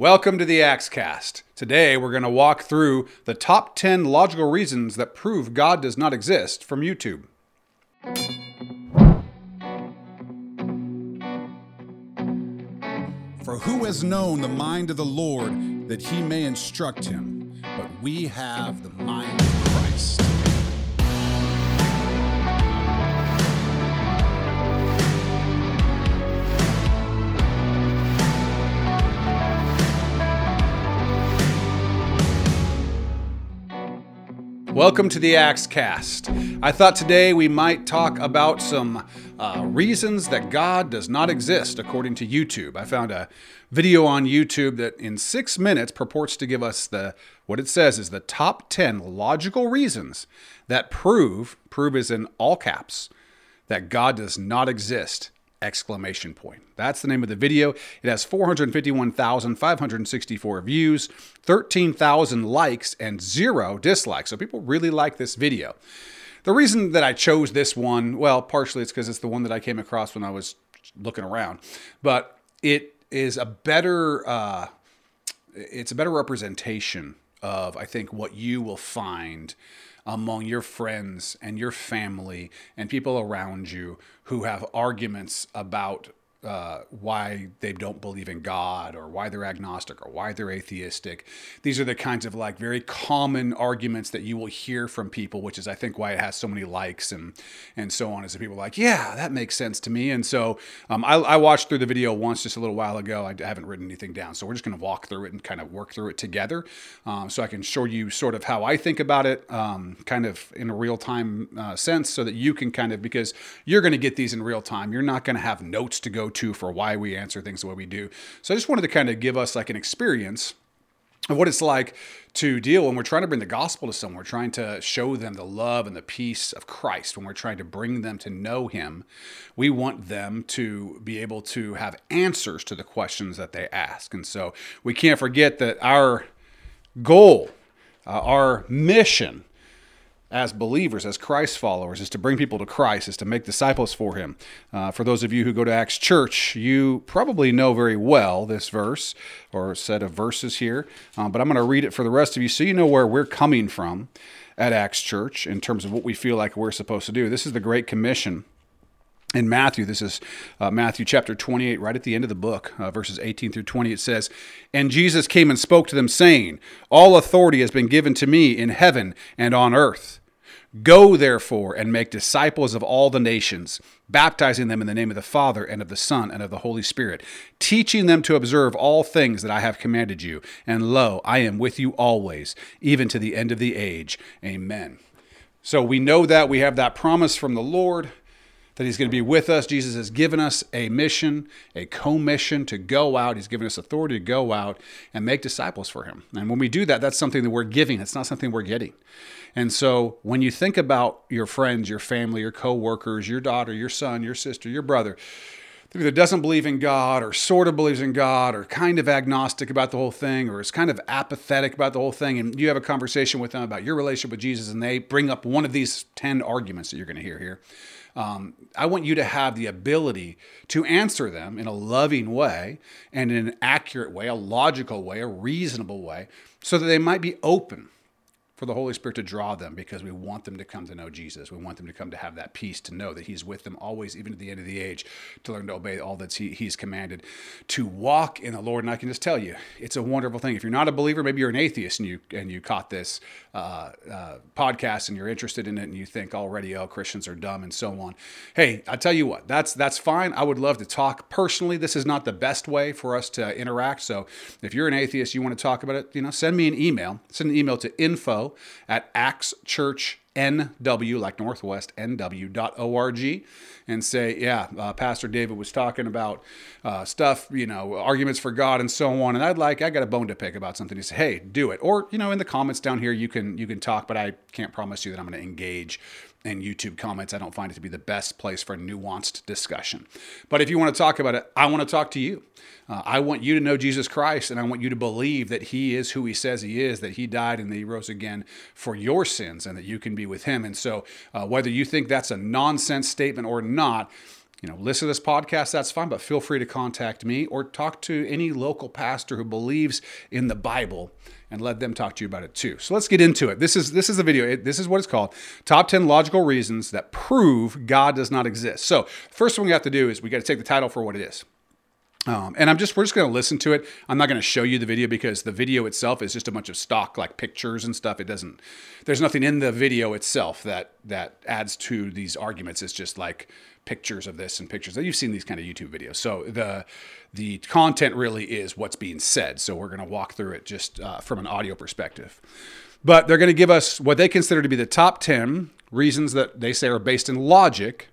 Welcome to the Acts Cast. Today we're going to walk through the top 10 logical reasons that prove God does not exist from YouTube. For who has known the mind of the Lord that he may instruct him? But we have the mind of Christ. Welcome to the Acts Cast. I thought today we might talk about some uh, reasons that God does not exist according to YouTube. I found a video on YouTube that in six minutes purports to give us the what it says is the top 10 logical reasons that prove, prove is in all caps, that God does not exist exclamation point. That's the name of the video. It has 451,564 views, 13,000 likes, and zero dislikes. So people really like this video. The reason that I chose this one, well, partially it's because it's the one that I came across when I was looking around, but it is a better, uh, it's a better representation of I think what you will find among your friends and your family and people around you who have arguments about uh, why they don't believe in God or why they're agnostic or why they're atheistic. These are the kinds of like very common arguments that you will hear from people, which is I think why it has so many likes and and so on. Is that people are like, yeah, that makes sense to me. And so um, I, I, watched through the video once just a little while ago. I haven't written anything down, so we're just going to walk through it and kind of work through it together, um, so I can show you sort of how I think about it, um, kind of in a real time uh, sense, so that you can kind of because you're going to get these in real time. You're not going to have notes to go to for why we answer things the way we do. So I just wanted to kind of give us like an experience of what it's like to deal when we're trying to bring the gospel to someone. We're trying to show them the love and the peace of Christ. When we're trying to bring them to know Him, we want them to be able to have answers to the questions that they ask. And so we can't forget that our goal, uh, our mission, as believers, as Christ followers, is to bring people to Christ, is to make disciples for Him. Uh, for those of you who go to Acts Church, you probably know very well this verse or set of verses here, uh, but I'm going to read it for the rest of you so you know where we're coming from at Acts Church in terms of what we feel like we're supposed to do. This is the Great Commission in Matthew, this is uh, Matthew chapter 28, right at the end of the book, uh, verses 18 through 20, it says, And Jesus came and spoke to them, saying, All authority has been given to me in heaven and on earth. Go, therefore, and make disciples of all the nations, baptizing them in the name of the Father, and of the Son, and of the Holy Spirit, teaching them to observe all things that I have commanded you. And lo, I am with you always, even to the end of the age. Amen. So we know that we have that promise from the Lord that He's going to be with us. Jesus has given us a mission, a commission to go out. He's given us authority to go out and make disciples for Him. And when we do that, that's something that we're giving, it's not something we're getting. And so when you think about your friends, your family, your coworkers, your daughter, your son, your sister, your brother, that either doesn't believe in God or sort of believes in God or kind of agnostic about the whole thing or is kind of apathetic about the whole thing, and you have a conversation with them about your relationship with Jesus and they bring up one of these 10 arguments that you're going to hear here. Um, I want you to have the ability to answer them in a loving way and in an accurate way, a logical way, a reasonable way, so that they might be open for the Holy Spirit to draw them because we want them to come to know Jesus. We want them to come to have that peace, to know that He's with them always, even to the end of the age, to learn to obey all that he, He's commanded, to walk in the Lord. And I can just tell you, it's a wonderful thing. If you're not a believer, maybe you're an atheist and you and you caught this uh, uh, podcast and you're interested in it and you think already, oh, Christians are dumb and so on. Hey, I tell you what, that's that's fine. I would love to talk personally. This is not the best way for us to interact. So if you're an atheist, you want to talk about it, you know, send me an email. Send an email to info at Acts Church NW, like Northwest, NW.org, and say, yeah, uh, Pastor David was talking about uh, stuff, you know, arguments for God and so on. And I'd like, I got a bone to pick about something. to say, hey, do it. Or, you know, in the comments down here, you can, you can talk, but I can't promise you that I'm going to engage in YouTube comments. I don't find it to be the best place for nuanced discussion. But if you want to talk about it, I want to talk to you. Uh, I want you to know Jesus Christ, and I want you to believe that He is who He says He is, that He died and that He rose again for your sins, and that you can be with Him. And so, uh, whether you think that's a nonsense statement or not, you know, listen to this podcast, that's fine, but feel free to contact me or talk to any local pastor who believes in the Bible and let them talk to you about it too. So let's get into it. This is this is the video. It, this is what it's called: Top 10 logical reasons that prove God does not exist. So, first thing we have to do is we got to take the title for what it is. Um, and I'm just we're just going to listen to it. I'm not going to show you the video because the video itself is just a bunch of stock like pictures and stuff. It doesn't. There's nothing in the video itself that that adds to these arguments. It's just like pictures of this and pictures that you've seen these kind of YouTube videos. So the the content really is what's being said. So we're going to walk through it just uh, from an audio perspective. But they're going to give us what they consider to be the top 10 reasons that they say are based in logic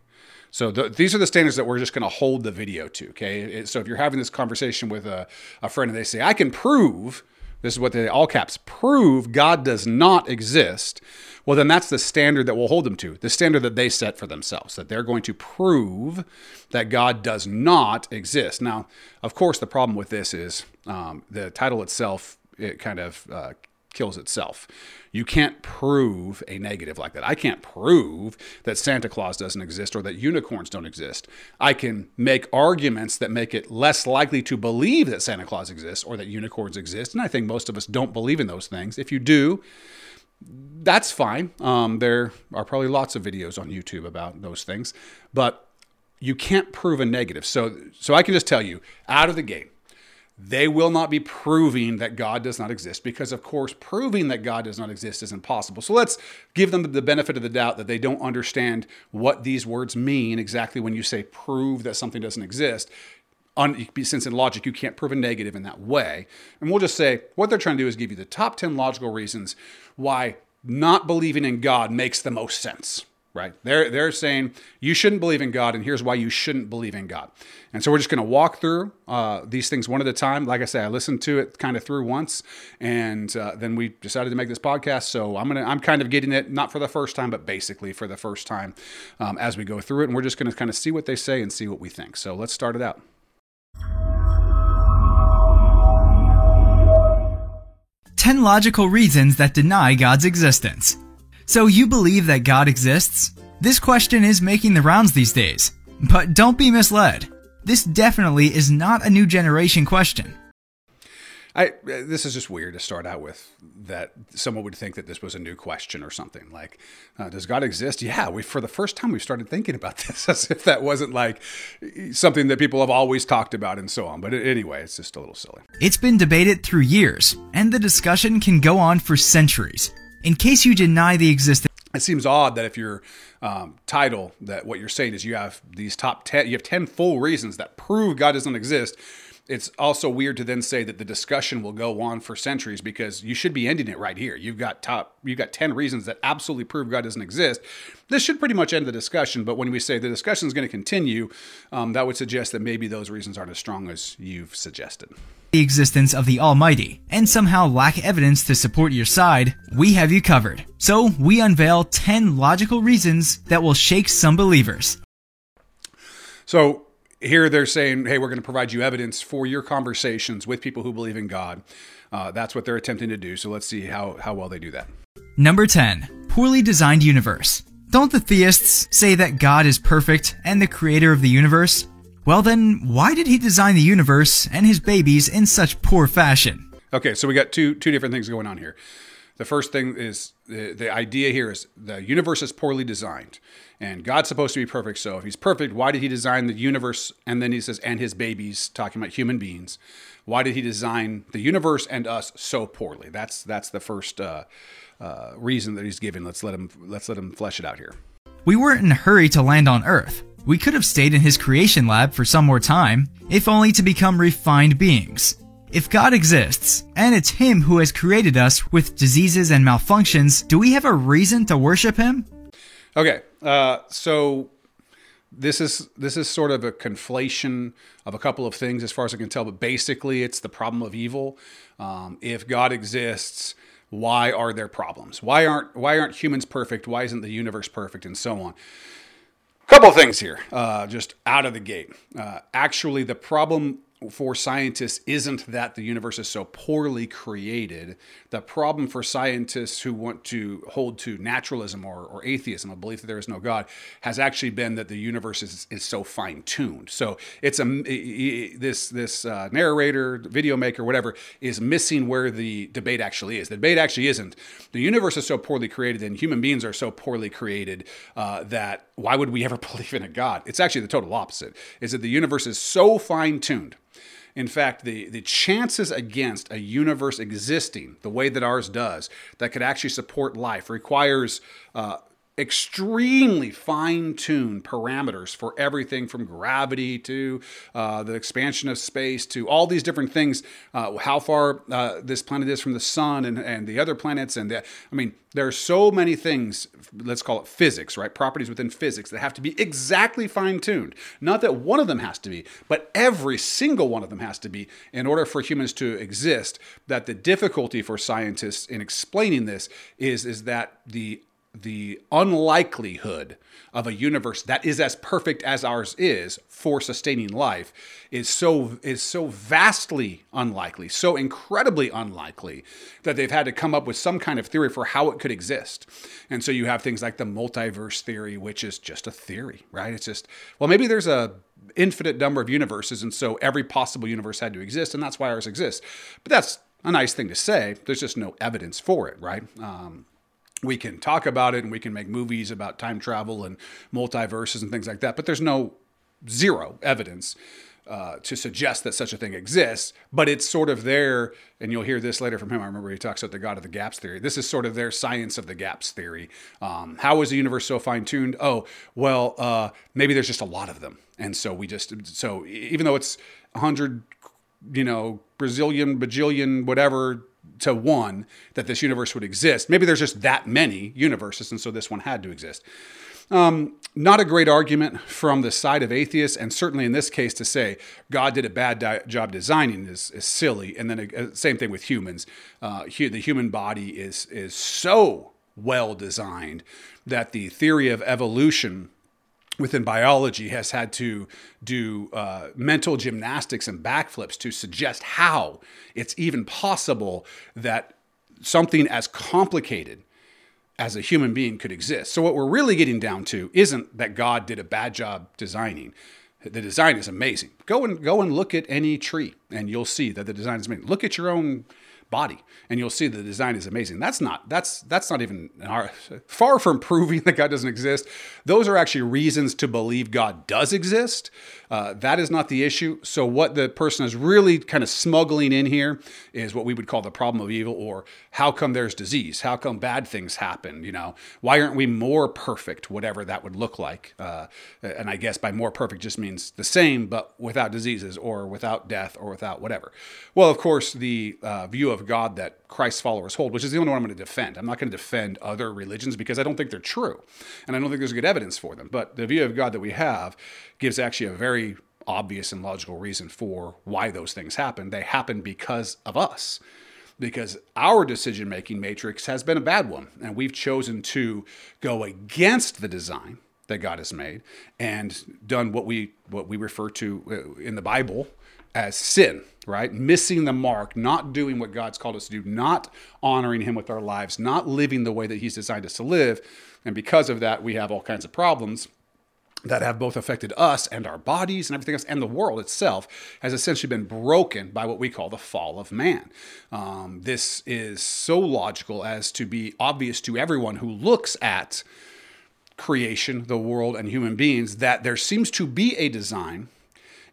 so the, these are the standards that we're just going to hold the video to. Okay. So if you're having this conversation with a, a friend and they say, I can prove, this is what they all caps, prove God does not exist. Well, then that's the standard that we'll hold them to, the standard that they set for themselves, that they're going to prove that God does not exist. Now, of course, the problem with this is um, the title itself, it kind of uh, kills itself. You can't prove a negative like that. I can't prove that Santa Claus doesn't exist or that unicorns don't exist. I can make arguments that make it less likely to believe that Santa Claus exists or that unicorns exist. And I think most of us don't believe in those things. If you do, that's fine. Um, there are probably lots of videos on YouTube about those things, but you can't prove a negative. So, so I can just tell you out of the gate, they will not be proving that God does not exist because, of course, proving that God does not exist is impossible. So let's give them the benefit of the doubt that they don't understand what these words mean exactly when you say prove that something doesn't exist. since in logic you can't prove a negative in that way. And we'll just say what they're trying to do is give you the top 10 logical reasons why not believing in God makes the most sense right? They're, they're saying you shouldn't believe in God, and here's why you shouldn't believe in God. And so we're just going to walk through uh, these things one at a time. Like I say, I listened to it kind of through once, and uh, then we decided to make this podcast. So I'm gonna I'm kind of getting it not for the first time, but basically for the first time um, as we go through it, and we're just going to kind of see what they say and see what we think. So let's start it out. Ten logical reasons that deny God's existence. So you believe that God exists? This question is making the rounds these days. But don't be misled. This definitely is not a new generation question. I this is just weird to start out with that someone would think that this was a new question or something like uh, does God exist? Yeah, we for the first time we started thinking about this as if that wasn't like something that people have always talked about and so on. But anyway, it's just a little silly. It's been debated through years, and the discussion can go on for centuries in case you deny the existence. It seems odd that if your um, title, that what you're saying is you have these top 10, you have 10 full reasons that prove God doesn't exist. It's also weird to then say that the discussion will go on for centuries because you should be ending it right here. You've got top, you've got 10 reasons that absolutely prove God doesn't exist. This should pretty much end the discussion. But when we say the discussion is going to continue, um, that would suggest that maybe those reasons aren't as strong as you've suggested the existence of the Almighty and somehow lack evidence to support your side, we have you covered. So we unveil 10 logical reasons that will shake some believers. So here they're saying, hey, we're going to provide you evidence for your conversations with people who believe in God. Uh, that's what they're attempting to do. So let's see how, how well they do that. Number 10 Poorly designed universe. Don't the theists say that God is perfect and the creator of the universe? Well, then, why did he design the universe and his babies in such poor fashion? Okay, so we got two two different things going on here. The first thing is the, the idea here is the universe is poorly designed, and God's supposed to be perfect. So if He's perfect, why did He design the universe? And then He says, and His babies, talking about human beings. Why did He design the universe and us so poorly? That's that's the first uh, uh, reason that He's giving. Let's let him let's let him flesh it out here. We weren't in a hurry to land on Earth. We could have stayed in his creation lab for some more time, if only to become refined beings. If God exists, and it's Him who has created us with diseases and malfunctions, do we have a reason to worship Him? Okay, uh, so this is this is sort of a conflation of a couple of things, as far as I can tell. But basically, it's the problem of evil. Um, if God exists, why are there problems? Why aren't why aren't humans perfect? Why isn't the universe perfect, and so on? A Couple things here, uh, just out of the gate. Uh, actually, the problem for scientists isn't that the universe is so poorly created. The problem for scientists who want to hold to naturalism or, or atheism, a belief that there is no God, has actually been that the universe is, is so fine tuned. So it's a this this uh, narrator, video maker, whatever, is missing where the debate actually is. The debate actually isn't the universe is so poorly created and human beings are so poorly created uh, that why would we ever believe in a God? It's actually the total opposite. Is that the universe is so fine tuned in fact, the, the chances against a universe existing the way that ours does, that could actually support life, requires uh, extremely fine-tuned parameters for everything from gravity to uh, the expansion of space to all these different things uh, how far uh, this planet is from the sun and, and the other planets and the, i mean there are so many things let's call it physics right? Properties within physics that have to be exactly fine-tuned. Not that one of them has to be but every single one of them has to be in order for humans to exist that the difficulty for scientists in explaining this is is that the the unlikelihood of a universe that is as perfect as ours is for sustaining life is so is so vastly unlikely, so incredibly unlikely that they've had to come up with some kind of theory for how it could exist. And so you have things like the multiverse theory, which is just a theory, right? It's just well, maybe there's a infinite number of universes, and so every possible universe had to exist, and that's why ours exists. But that's a nice thing to say. There's just no evidence for it, right? Um, we can talk about it and we can make movies about time travel and multiverses and things like that, but there's no zero evidence uh, to suggest that such a thing exists, but it's sort of there, and you'll hear this later from him. I remember he talks about the God of the gaps theory. This is sort of their science of the gaps theory. Um, how is the universe so fine tuned? Oh, well, uh, maybe there's just a lot of them, and so we just so even though it's a hundred, you know, Brazilian bajillion whatever to one that this universe would exist. Maybe there's just that many universes, and so this one had to exist. Um, not a great argument from the side of atheists, and certainly in this case to say God did a bad di- job designing is, is, silly. And then uh, same thing with humans. Uh, hu- the human body is is so well designed that the theory of evolution within biology has had to do uh, mental gymnastics and backflips to suggest how it's even possible that something as complicated as a human being could exist. So, what we're really getting down to isn't that God did a bad job designing. The design is amazing. Go and go and look at any tree, and you'll see that the design is amazing. Look at your own body and you'll see the design is amazing. That's not that's that's not even our, far from proving that god doesn't exist. Those are actually reasons to believe god does exist. Uh, that is not the issue. So what the person is really kind of smuggling in here is what we would call the problem of evil or how come there's disease? How come bad things happen? You know why aren't we more perfect whatever that would look like? Uh, and i guess by more perfect just means the same but without diseases or without death or without whatever. Well of course the uh, view of God that Christ's followers hold, which is the only one I'm going to defend. I'm not going to defend other religions because I don't think they're true. And I don't think there's good evidence for them. But the view of God that we have gives actually a very obvious and logical reason for why those things happen. They happen because of us. Because our decision making matrix has been a bad one. And we've chosen to go against the design that God has made and done what we what we refer to uh, in the Bible as sin, right? Missing the mark, not doing what God's called us to do, not honoring Him with our lives, not living the way that He's designed us to live. And because of that, we have all kinds of problems that have both affected us and our bodies and everything else, and the world itself has essentially been broken by what we call the fall of man. Um, this is so logical as to be obvious to everyone who looks at creation, the world, and human beings that there seems to be a design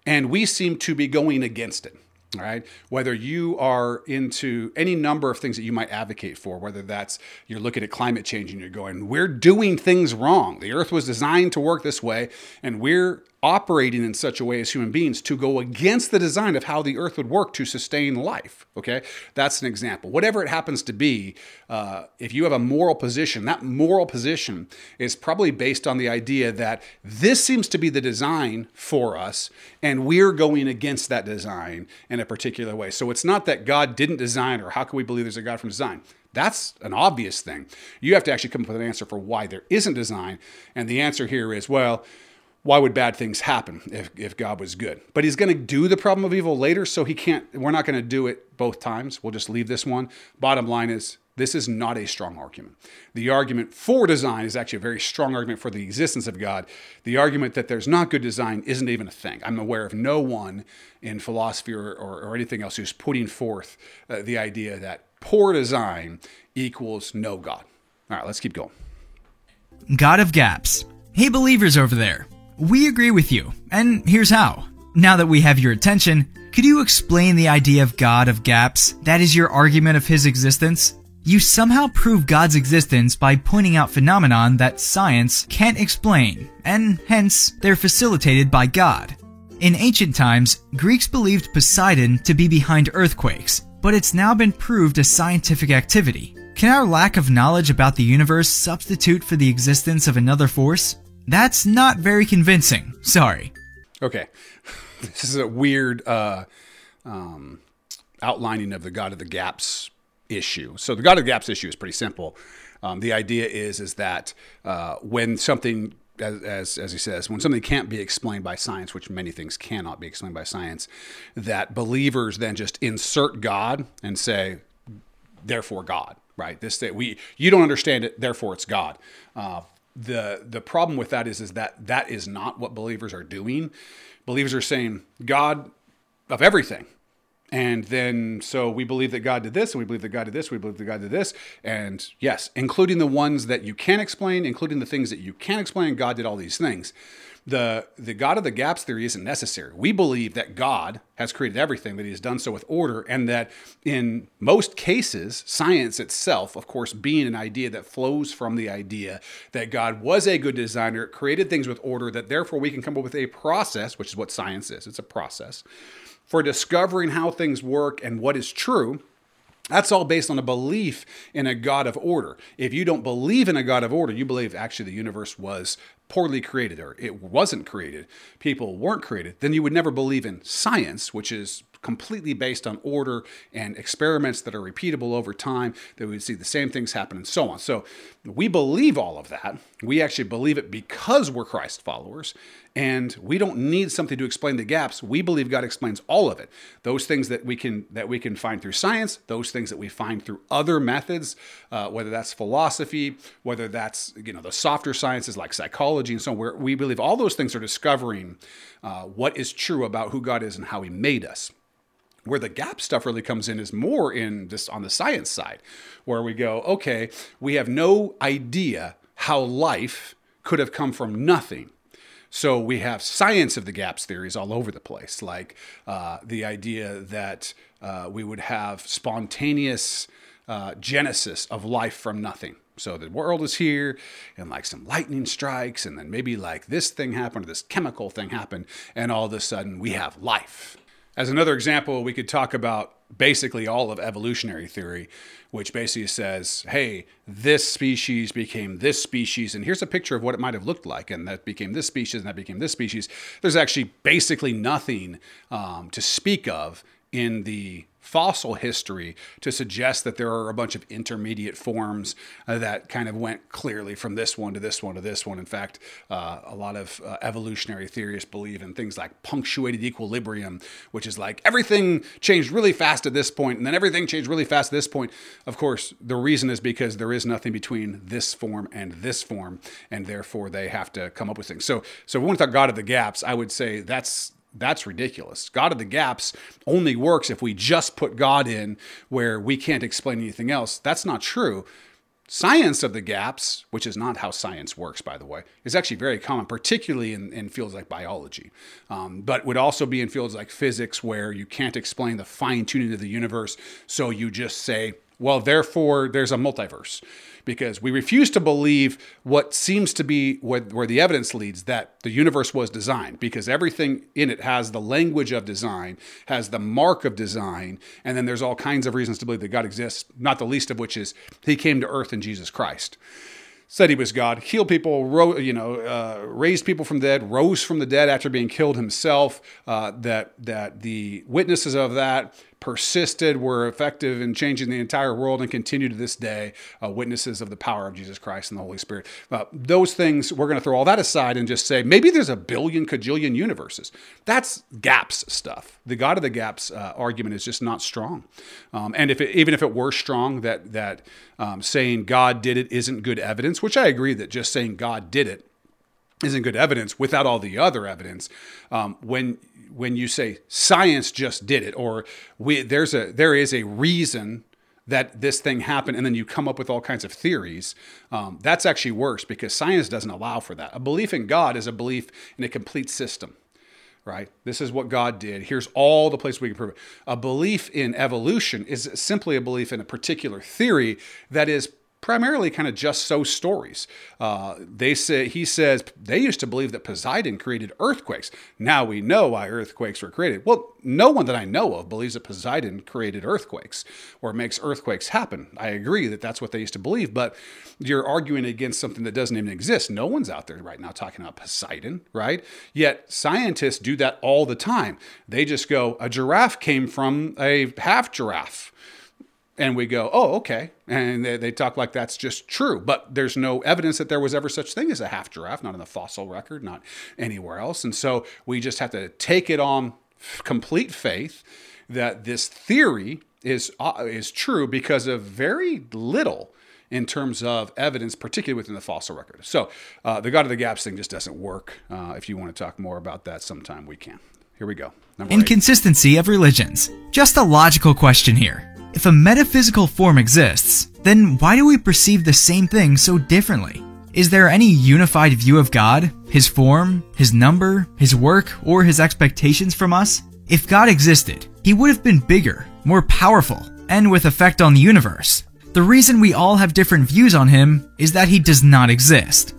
and we seem to be going against it. All right. Whether you are into any number of things that you might advocate for, whether that's you're looking at climate change and you're going, we're doing things wrong. The earth was designed to work this way, and we're operating in such a way as human beings to go against the design of how the earth would work to sustain life. Okay, that's an example. Whatever it happens to be, uh, if you have a moral position, that moral position is probably based on the idea that this seems to be the design for us, and we're going against that design in a particular way. So it's not that God didn't design, or how can we believe there's a God from design? That's an obvious thing. You have to actually come up with an answer for why there isn't design. And the answer here is well, why would bad things happen if, if God was good? But he's going to do the problem of evil later, so he can't, we're not going to do it both times. We'll just leave this one. Bottom line is, this is not a strong argument. The argument for design is actually a very strong argument for the existence of God. The argument that there's not good design isn't even a thing. I'm aware of no one in philosophy or, or, or anything else who's putting forth uh, the idea that poor design equals no God. All right, let's keep going. God of Gaps. Hey, believers over there. We agree with you, and here's how. Now that we have your attention, could you explain the idea of God of Gaps? That is your argument of his existence? You somehow prove God's existence by pointing out phenomenon that science can't explain, and hence they're facilitated by God. In ancient times, Greeks believed Poseidon to be behind earthquakes, but it's now been proved a scientific activity. Can our lack of knowledge about the universe substitute for the existence of another force? That's not very convincing. Sorry. Okay. This is a weird uh, um, outlining of the God of the Gaps issue. So the God of the Gaps issue is pretty simple. Um, the idea is is that uh, when something as, as, as, he says, when something can't be explained by science, which many things cannot be explained by science, that believers then just insert God and say, therefore God, right? This that we you don't understand it, therefore it's God. Uh, the the problem with that is is that that is not what believers are doing. Believers are saying God of everything. And then, so we believe that God did this, and we believe that God did this, we believe that God did this. And yes, including the ones that you can't explain, including the things that you can't explain, God did all these things. The, the God of the gaps theory isn't necessary. We believe that God has created everything, that He has done so with order, and that in most cases, science itself, of course, being an idea that flows from the idea that God was a good designer, created things with order, that therefore we can come up with a process, which is what science is it's a process for discovering how things work and what is true. That's all based on a belief in a God of order. If you don't believe in a God of order, you believe actually the universe was poorly created or it wasn't created, people weren't created, then you would never believe in science, which is completely based on order and experiments that are repeatable over time, that we would see the same things happen and so on. So we believe all of that. We actually believe it because we're Christ followers, and we don't need something to explain the gaps. We believe God explains all of it. Those things that we can that we can find through science, those things that we find through other methods, uh, whether that's philosophy, whether that's you know the softer sciences like psychology and so on. Where we believe all those things are discovering uh, what is true about who God is and how He made us where the gap stuff really comes in is more in this on the science side where we go okay we have no idea how life could have come from nothing. So we have science of the gaps theories all over the place like uh, the idea that uh, we would have spontaneous uh, genesis of life from nothing. So the world is here and like some lightning strikes and then maybe like this thing happened or this chemical thing happened and all of a sudden we have life as another example, we could talk about basically all of evolutionary theory, which basically says, hey, this species became this species, and here's a picture of what it might have looked like, and that became this species, and that became this species. There's actually basically nothing um, to speak of in the fossil history to suggest that there are a bunch of intermediate forms uh, that kind of went clearly from this one to this one to this one. In fact, uh, a lot of uh, evolutionary theorists believe in things like punctuated equilibrium, which is like everything changed really fast at this point, and then everything changed really fast at this point. Of course, the reason is because there is nothing between this form and this form, and therefore they have to come up with things. So, so when we talk God of the gaps, I would say that's that's ridiculous. God of the gaps only works if we just put God in where we can't explain anything else. That's not true. Science of the gaps, which is not how science works, by the way, is actually very common, particularly in, in fields like biology, um, but would also be in fields like physics where you can't explain the fine tuning of the universe. So you just say, well, therefore, there's a multiverse because we refuse to believe what seems to be what, where the evidence leads that the universe was designed because everything in it has the language of design, has the mark of design, and then there's all kinds of reasons to believe that God exists, not the least of which is he came to earth in Jesus Christ said he was God, healed people, ro- you know, uh, raised people from the dead, rose from the dead after being killed himself. Uh, that that the witnesses of that persisted, were effective in changing the entire world, and continue to this day, uh, witnesses of the power of Jesus Christ and the Holy Spirit. Uh, those things, we're going to throw all that aside and just say maybe there's a billion, cajillion universes. That's gaps stuff. The God of the gaps uh, argument is just not strong. Um, and if it, even if it were strong, that that um, saying God did it isn't good evidence, which I agree that just saying God did it isn't good evidence without all the other evidence. Um, when when you say science just did it, or we there's a there is a reason that this thing happened, and then you come up with all kinds of theories. Um, that's actually worse because science doesn't allow for that. A belief in God is a belief in a complete system. Right? This is what God did. Here's all the places we can prove it. A belief in evolution is simply a belief in a particular theory that is primarily kind of just so stories. Uh, they say he says they used to believe that Poseidon created earthquakes. Now we know why earthquakes were created. Well, no one that I know of believes that Poseidon created earthquakes or makes earthquakes happen. I agree that that's what they used to believe, but you're arguing against something that doesn't even exist. No one's out there right now talking about Poseidon, right? Yet scientists do that all the time. They just go, a giraffe came from a half giraffe and we go, oh, okay. And they, they, talk like that's just true. But there's no evidence that there was ever such thing as a half giraffe, not in the fossil record, not anywhere else. And so we just have to take it on complete faith that this theory is, uh, is true because of very little in terms of evidence, particularly within the fossil record. So uh, the God of the Gaps thing just doesn't work. Uh, if you want to talk more about that sometime, we can. Here we go. Number Inconsistency eight. of religions. Just a logical question here. If a metaphysical form exists, then why do we perceive the same thing so differently? Is there any unified view of God, His form, His number, His work, or His expectations from us? If God existed, He would have been bigger, more powerful, and with effect on the universe. The reason we all have different views on Him is that He does not exist.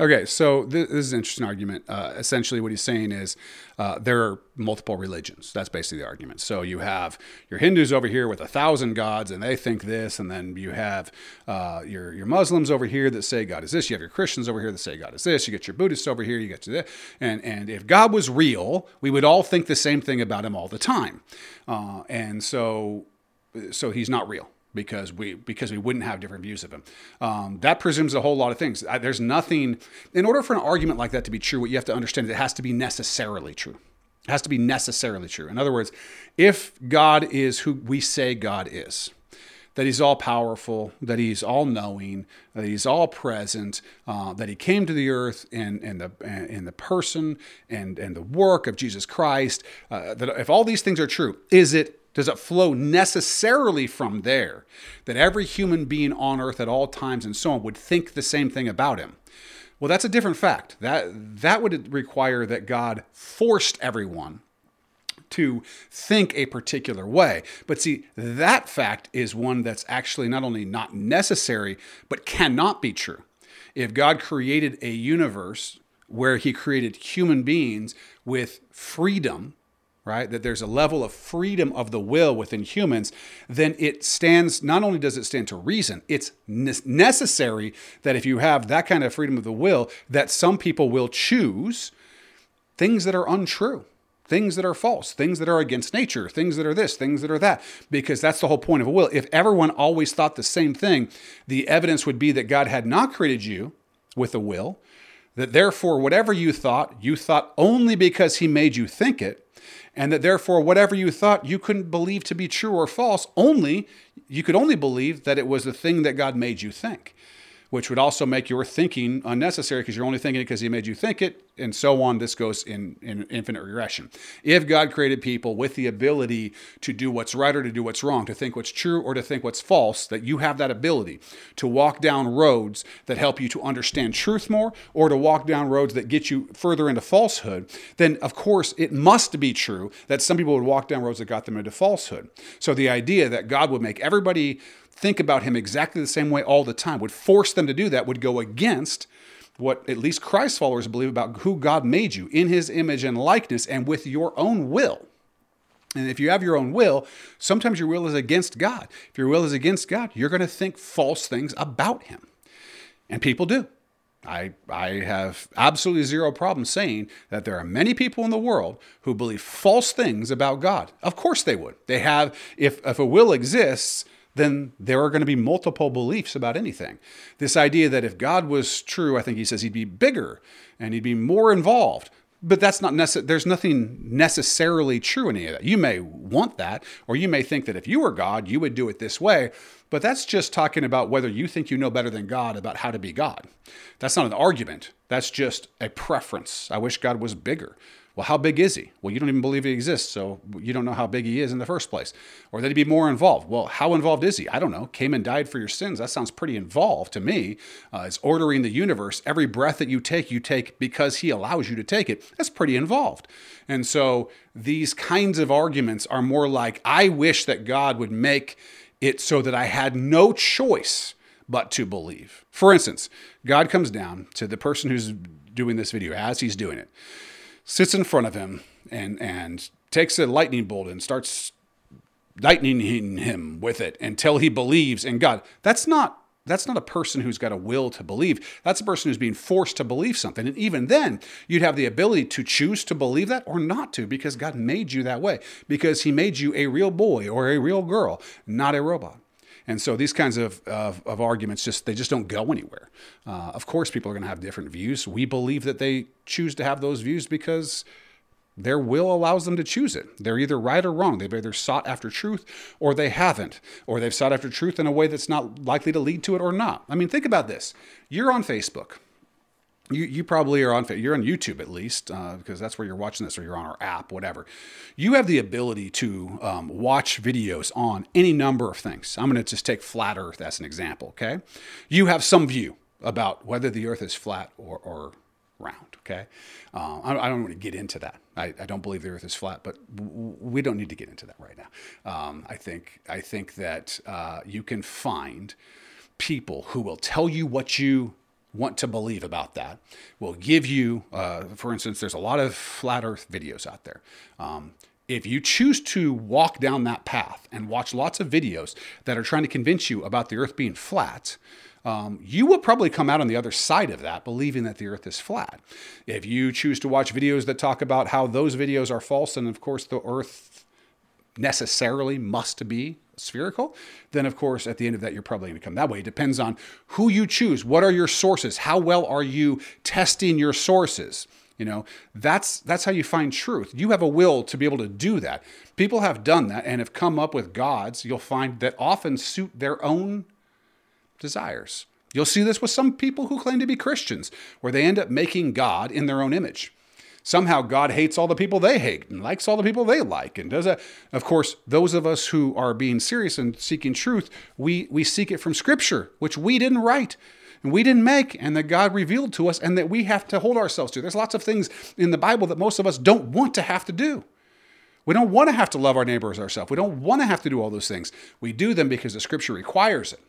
Okay, so this, is an interesting argument. Uh, essentially, what he's saying is uh, there are multiple religions. That's basically the argument. So you have your Hindus over here with a thousand gods, and they think this, and then you have uh, your your Muslims over here that say God is this. You have your Christians over here that say God is this. You get your Buddhists over here. You get to this, and and if God was real, we would all think the same thing about him all the time, uh, and so so he's not real because we because we wouldn't have different views of him. Um, that presumes a whole lot of things. There's nothing in order for an argument like that to be true. What you have to understand is it has to be necessarily true. It has to be necessarily true. In other words, if God is who we say God is, that He's all powerful, that He's all knowing, that He's all present, uh, that He came to the earth in, in the in the person and and the work of Jesus Christ. Uh, that if all these things are true, is it does it flow necessarily from there that every human being on earth at all times and so on would think the same thing about him? Well, that's a different fact. That that would require that God forced everyone to think a particular way. But see, that fact is one that's actually not only not necessary, but cannot be true. If God created a universe where he created human beings with freedom right? That there's a level of freedom of the will within humans, then it stands, not only does it stand to reason, it's necessary that if you have that kind of freedom of the will, that some people will choose things that are untrue. Things that are false, things that are against nature, things that are this, things that are that, because that's the whole point of a will. If everyone always thought the same thing, the evidence would be that God had not created you with a will, that therefore, whatever you thought, you thought only because He made you think it, and that therefore whatever you thought you couldn't believe to be true or false only you could only believe that it was the thing that God made you think which would also make your thinking unnecessary because you're only thinking it because he made you think it, and so on. This goes in, in infinite regression. If God created people with the ability to do what's right or to do what's wrong, to think what's true or to think what's false, that you have that ability to walk down roads that help you to understand truth more or to walk down roads that get you further into falsehood, then of course it must be true that some people would walk down roads that got them into falsehood. So the idea that God would make everybody think about him exactly the same way all the time, would force them to do that, would go against what at least Christ followers believe about who God made you in his image and likeness and with your own will. And if you have your own will, sometimes your will is against God. If your will is against God, you're going to think false things about him. And people do. I, I have absolutely zero problem saying that there are many people in the world who believe false things about God. Of course they would. They have, if, if a will exists, then there are going to be multiple beliefs about anything. This idea that if God was true, I think he says he'd be bigger and he'd be more involved. But that's not necessary. There's nothing necessarily true in any of that. You may want that, or you may think that if you were God, you would do it this way. But that's just talking about whether you think you know better than God about how to be God. That's not an argument. That's just a preference. I wish God was bigger. Well, how big is he? Well, you don't even believe he exists, so you don't know how big he is in the first place. Or that he'd be more involved. Well, how involved is he? I don't know. Came and died for your sins. That sounds pretty involved to me. Uh, it's ordering the universe. Every breath that you take, you take because he allows you to take it. That's pretty involved. And so these kinds of arguments are more like, I wish that God would make it so that I had no choice but to believe. For instance, God comes down to the person who's doing this video as he's doing it sits in front of him and and takes a lightning bolt and starts lightning him with it until he believes in God. That's not that's not a person who's got a will to believe. That's a person who's being forced to believe something. And even then, you'd have the ability to choose to believe that or not to because God made you that way. Because He made you a real boy or a real girl, not a robot. And so these kinds of, of, of arguments just they just don't go anywhere. Uh, of course, people are going to have different views. We believe that they choose to have those views because their will allows them to choose it. They're either right or wrong. They've either sought after truth or they haven't, or they've sought after truth in a way that's not likely to lead to it or not. I mean, think about this. You're on Facebook you, you probably are on you're on YouTube at least uh, because that's where you're watching this or you're on our app whatever. You have the ability to um, watch videos on any number of things. I'm going to just take flat earth as an example okay? You have some view about whether the earth is flat or, or round okay? Uh, I, I, don't want to get into that. I, I, don't believe the earth is flat but w- we don't need to get into that right now. Um, I think I think that uh, you can find people who will tell you what you want to believe about that will give you, uh, for instance, there's a lot of flat earth videos out there. Um, if you choose to walk down that path and watch lots of videos that are trying to convince you about the earth being flat, um, you will probably come out on the other side of that believing that the earth is flat. If you choose to watch videos that talk about how those videos are false, and of course the earth necessarily must be spherical, then of course at the end of that you're probably going to come that way. It depends on who you choose. What are your sources? How well are you testing your sources? You know, that's that's how you find truth. You have a will to be able to do that. People have done that and have come up with gods you'll find that often suit their own desires. You'll see this with some people who claim to be Christians, where they end up making God in their own image somehow God hates all the people they hate and likes all the people they like and does that. Of course, those of us who are being serious and seeking truth, we, we seek it from Scripture, which we didn't write and we didn't make and that God revealed to us and that we have to hold ourselves to. There's lots of things in the Bible that most of us don't want to have to do. We don't want to have to love our neighbors ourselves. We don't want to have to do all those things. We do them because the scripture requires it.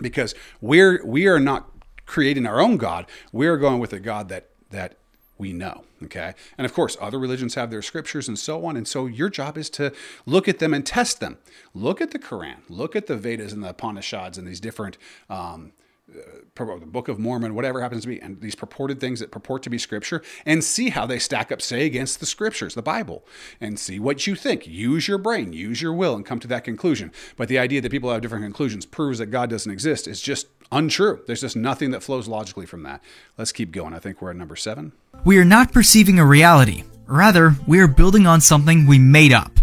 Because we're we are not creating our own God. We're going with a God that that we know. Okay. And of course, other religions have their scriptures and so on. And so your job is to look at them and test them. Look at the Quran, look at the Vedas and the Upanishads and these different. Um, uh, the Book of Mormon, whatever happens to be, and these purported things that purport to be scripture, and see how they stack up, say, against the scriptures, the Bible, and see what you think. Use your brain, use your will, and come to that conclusion. But the idea that people have different conclusions proves that God doesn't exist is just untrue. There's just nothing that flows logically from that. Let's keep going. I think we're at number seven. We are not perceiving a reality. Rather, we are building on something we made up.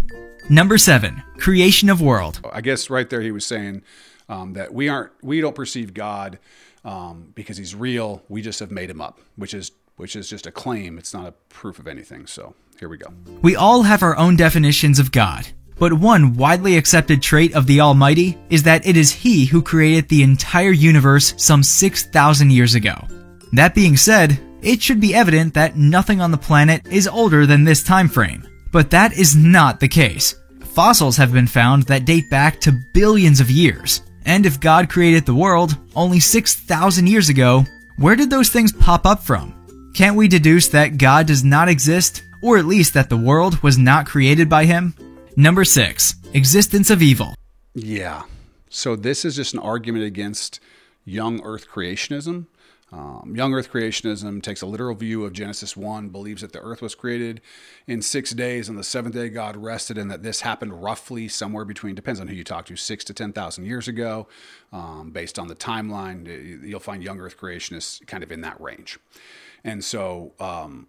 Number seven, creation of world. I guess right there he was saying um, that we aren't, we don't perceive God um, because he's real. We just have made him up, which is which is just a claim. It's not a proof of anything. So here we go. We all have our own definitions of God. But one widely accepted trait of the Almighty is that it is He who created the entire universe some 6,000 years ago. That being said, it should be evident that nothing on the planet is older than this time frame. But that is not the case. Fossils have been found that date back to billions of years. And if God created the world only 6,000 years ago, where did those things pop up from? Can't we deduce that God does not exist, or at least that the world was not created by Him? Number six, existence of evil. Yeah. So this is just an argument against young earth creationism. Um, young Earth creationism takes a literal view of Genesis 1, believes that the earth was created in six days, and the seventh day God rested, and that this happened roughly somewhere between, depends on who you talk to, six to 10,000 years ago. Um, based on the timeline, you'll find young Earth creationists kind of in that range. And so, um,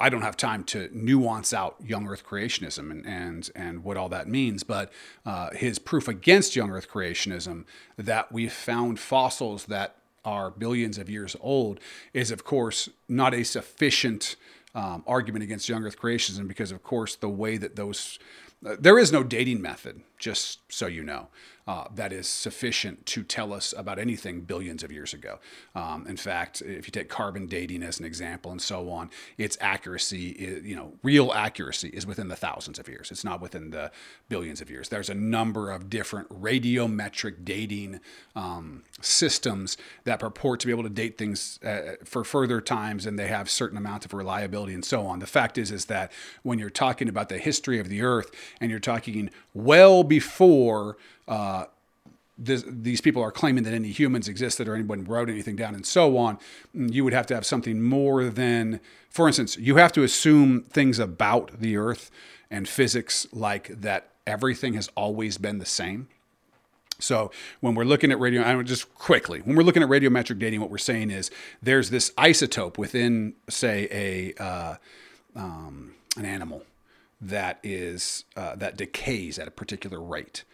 I don't have time to nuance out young Earth creationism and and, and what all that means, but uh, his proof against young Earth creationism that we found fossils that are billions of years old is, of course, not a sufficient um, argument against young Earth creationism because, of course, the way that those uh, there is no dating method, just so you know uh, that is sufficient to tell us about anything billions of years ago. Um, in fact, if you take carbon dating as an example and so on, its accuracy, is, you know, real accuracy is within the thousands of years. It's not within the billions of years. There's a number of different radiometric dating um, systems that purport to be able to date things uh, for further times, and they have certain amounts of reliability and so on. The fact is, is that when you're talking about the history of the Earth and you're talking well before uh, this, these people are claiming that any humans existed or anyone wrote anything down and so on, you would have to have something more than, for instance, you have to assume things about the Earth and physics like that everything has always been the same. So when we're looking at radio, I don't just quickly, when we're looking at radiometric dating, what we're saying is there's this isotope within, say, a uh, um, an animal that is uh, that decays at a particular rate.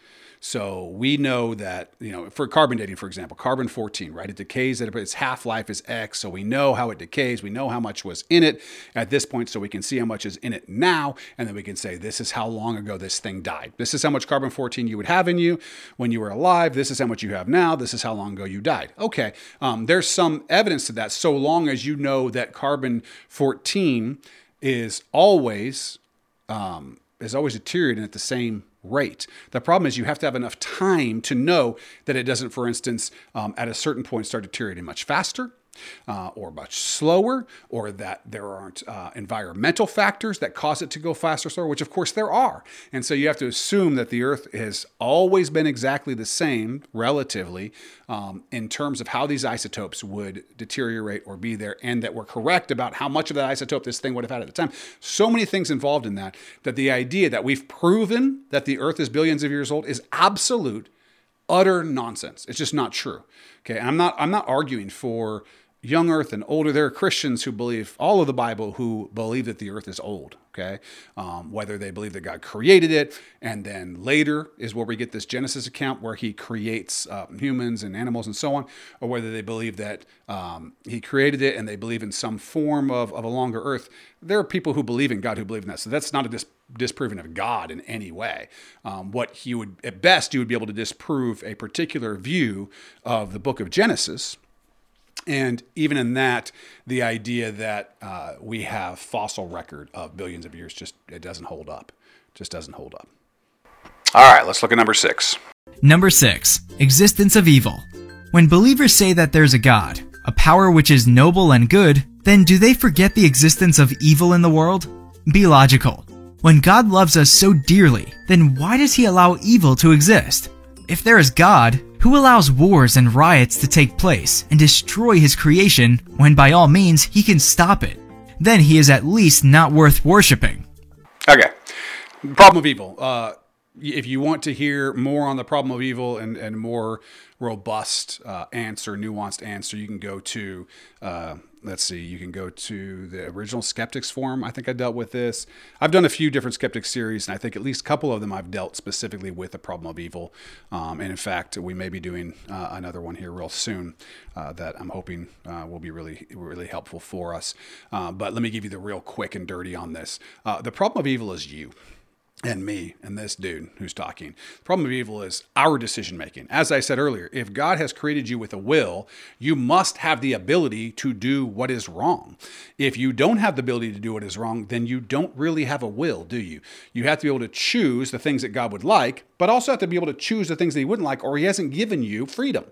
So we know that, you know, for carbon dating, for example, carbon 14, right? It decays at its half life is X. So we know how it decays. We know how much was in it at this point. So we can see how much is in it now. And then we can say, this is how long ago this thing died. This is how much carbon 14 you would have in you when you were alive. This is how much you have now. This is how long ago you died. Okay. Um, there's some evidence to that so long as you know that carbon 14 is always um, is always deteriorating at the same rate. The problem is you have to have enough time to know that it doesn't, for instance, um, at a certain point start deteriorating much faster uh, or much slower, or that there aren't uh, environmental factors that cause it to go faster, or slower, which of course there are. And so you have to assume that the Earth has always been exactly the same, relatively, um, in terms of how these isotopes would deteriorate or be there, and that we're correct about how much of that isotope this thing would have had at the time. So many things involved in that, that the idea that we've proven that the Earth is billions of years old is absolute utter nonsense. It's just not true. Okay, and I'm not I'm not arguing for young earth and older. There are Christians who believe all of the Bible who believe that the earth is old, okay? Um, whether they believe that God created it, and then later is where we get this Genesis account where he creates uh, humans and animals and so on, or whether they believe that um, he created it and they believe in some form of, of a longer earth. There are people who believe in God who believe in that. So that's not a dis- disproving of God in any way. Um, what he would, at best, you would be able to disprove a particular view of the book of Genesis and even in that, the idea that uh, we have fossil record of billions of years just it doesn't hold up. Just doesn't hold up. All right, let's look at number six. Number six, existence of evil. When believers say that there's a God, a power which is noble and good, then do they forget the existence of evil in the world? Be logical. When God loves us so dearly, then why does he allow evil to exist? If there is God, who allows wars and riots to take place and destroy his creation when by all means he can stop it? Then he is at least not worth worshipping. Okay. Problem of evil. Uh, if you want to hear more on the problem of evil and, and more robust uh, answer, nuanced answer, you can go to, uh, let's see, you can go to the original Skeptics Forum. I think I dealt with this. I've done a few different Skeptics series, and I think at least a couple of them I've dealt specifically with the problem of evil. Um, and in fact, we may be doing uh, another one here real soon uh, that I'm hoping uh, will be really, really helpful for us. Uh, but let me give you the real quick and dirty on this. the problem of evil is you and me and this dude who's talking. The problem of evil is our decision making. As I said earlier, if God has created you with a will, you must have the ability to do what is wrong. If you don't have the ability to do what is wrong, then you don't really have a will, do you? You have to be able to choose the things that God would like, but also have to be able to choose the things that He wouldn't like, or He hasn't given you freedom.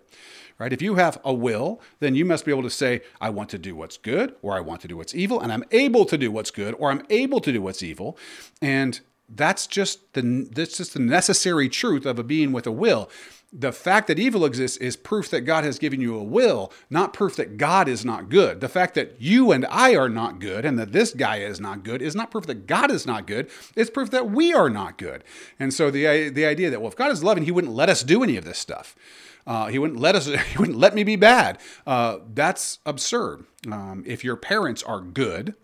Right? If you have a will, then you must be able to say, I want to do what's good, or I want to do what's evil, and I'm able to do what's good, or I'm able to do what's evil. And that's just the that's just the necessary truth of a being with a will. The fact that evil exists is proof that God has given you a will, not proof that God is not good. The fact that you and I are not good and that this guy is not good is not proof that God is not good. It's proof that we are not good. And so the the idea that well, if God is loving, He wouldn't let us do any of this stuff. Uh, he wouldn't let us. He wouldn't let me be bad. Uh, that's absurd. Um, if your parents are good,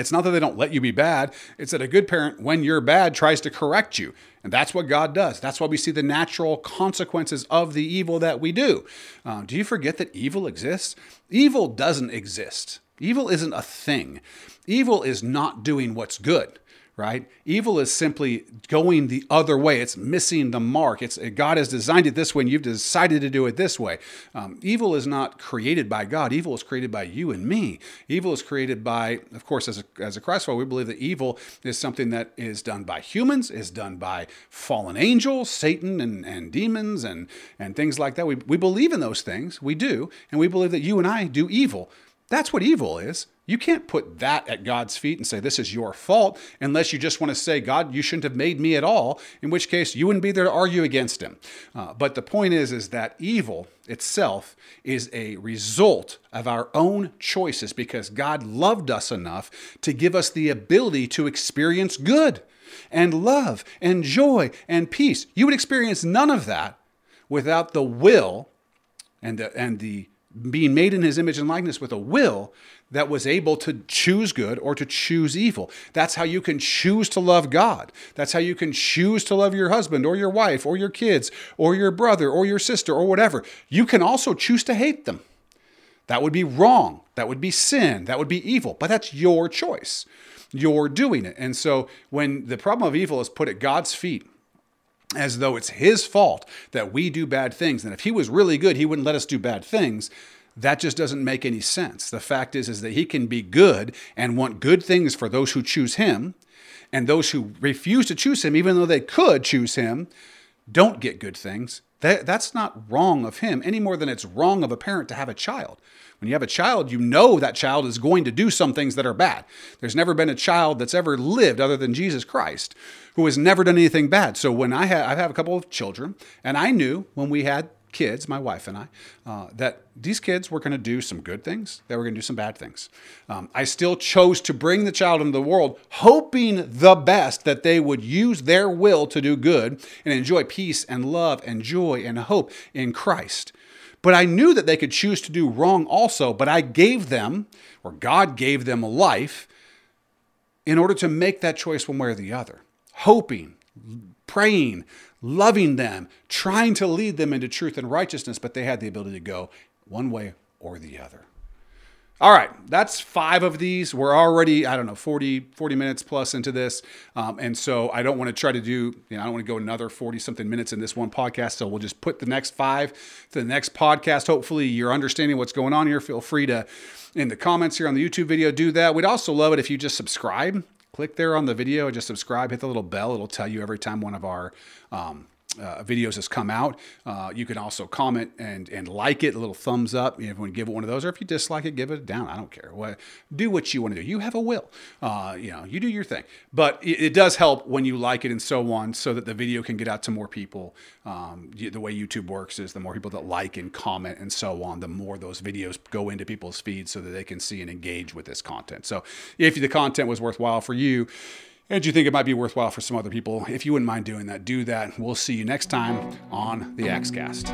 it's not that they don't let you be bad. It's that a good parent, when you're bad, tries to correct you. And that's what God does. That's why we see the natural consequences of the evil that we do. Uh, do you forget that evil exists? Evil doesn't exist. Evil isn't a thing. Evil is not doing what's good right? Evil is simply going the other way. It's missing the mark. It's God has designed it this way, and you've decided to do it this way. Um, evil is not created by God. Evil is created by you and me. Evil is created by, of course, as a, as a Christ follower, we believe that evil is something that is done by humans, is done by fallen angels, Satan, and, and demons, and and things like that. We we believe in those things. We do, and we believe that you and I do evil. That's what evil is. You can't put that at God's feet and say, This is your fault, unless you just want to say, God, you shouldn't have made me at all, in which case you wouldn't be there to argue against him. Uh, but the point is, is that evil itself is a result of our own choices because God loved us enough to give us the ability to experience good and love and joy and peace. You would experience none of that without the will and the, and the being made in his image and likeness with a will that was able to choose good or to choose evil. That's how you can choose to love God. That's how you can choose to love your husband or your wife or your kids or your brother or your sister or whatever. You can also choose to hate them. That would be wrong. That would be sin. That would be evil. But that's your choice. You're doing it. And so when the problem of evil is put at God's feet, as though it's his fault that we do bad things. And if he was really good, he wouldn't let us do bad things. That just doesn't make any sense. The fact is, is that he can be good and want good things for those who choose him, and those who refuse to choose him, even though they could choose him, don't get good things. That, that's not wrong of him any more than it's wrong of a parent to have a child. When you have a child, you know that child is going to do some things that are bad. There's never been a child that's ever lived other than Jesus Christ who has never done anything bad. So when I have, I have a couple of children, and I knew when we had kids, my wife and I, uh, that these kids were going to do some good things, they were going to do some bad things. Um, I still chose to bring the child into the world, hoping the best that they would use their will to do good and enjoy peace and love and joy and hope in Christ. But I knew that they could choose to do wrong also, but I gave them, or God gave them, life in order to make that choice one way or the other, hoping, praying, loving them, trying to lead them into truth and righteousness, but they had the ability to go one way or the other. All right, that's five of these. We're already, I don't know, 40, 40 minutes plus into this. Um, and so I don't want to try to do, you know, I don't want to go another 40 something minutes in this one podcast. So we'll just put the next five to the next podcast. Hopefully you're understanding what's going on here. Feel free to, in the comments here on the YouTube video, do that. We'd also love it if you just subscribe. Click there on the video, just subscribe, hit the little bell. It'll tell you every time one of our um, uh, videos has come out. Uh, you can also comment and and like it, a little thumbs up. If you want to give it one of those, or if you dislike it, give it a down. I don't care. What do what you want to do. You have a will. Uh, you know, you do your thing. But it, it, does help when you like it and so on, so that the video can get out to more people. Um, the way YouTube works is the more people that like and comment and so on, the more those videos go into people's feeds so that they can see and engage with this content. So if the content was worthwhile for you and you think it might be worthwhile for some other people, if you wouldn't mind doing that, do that. We'll see you next time on the Acts Cast.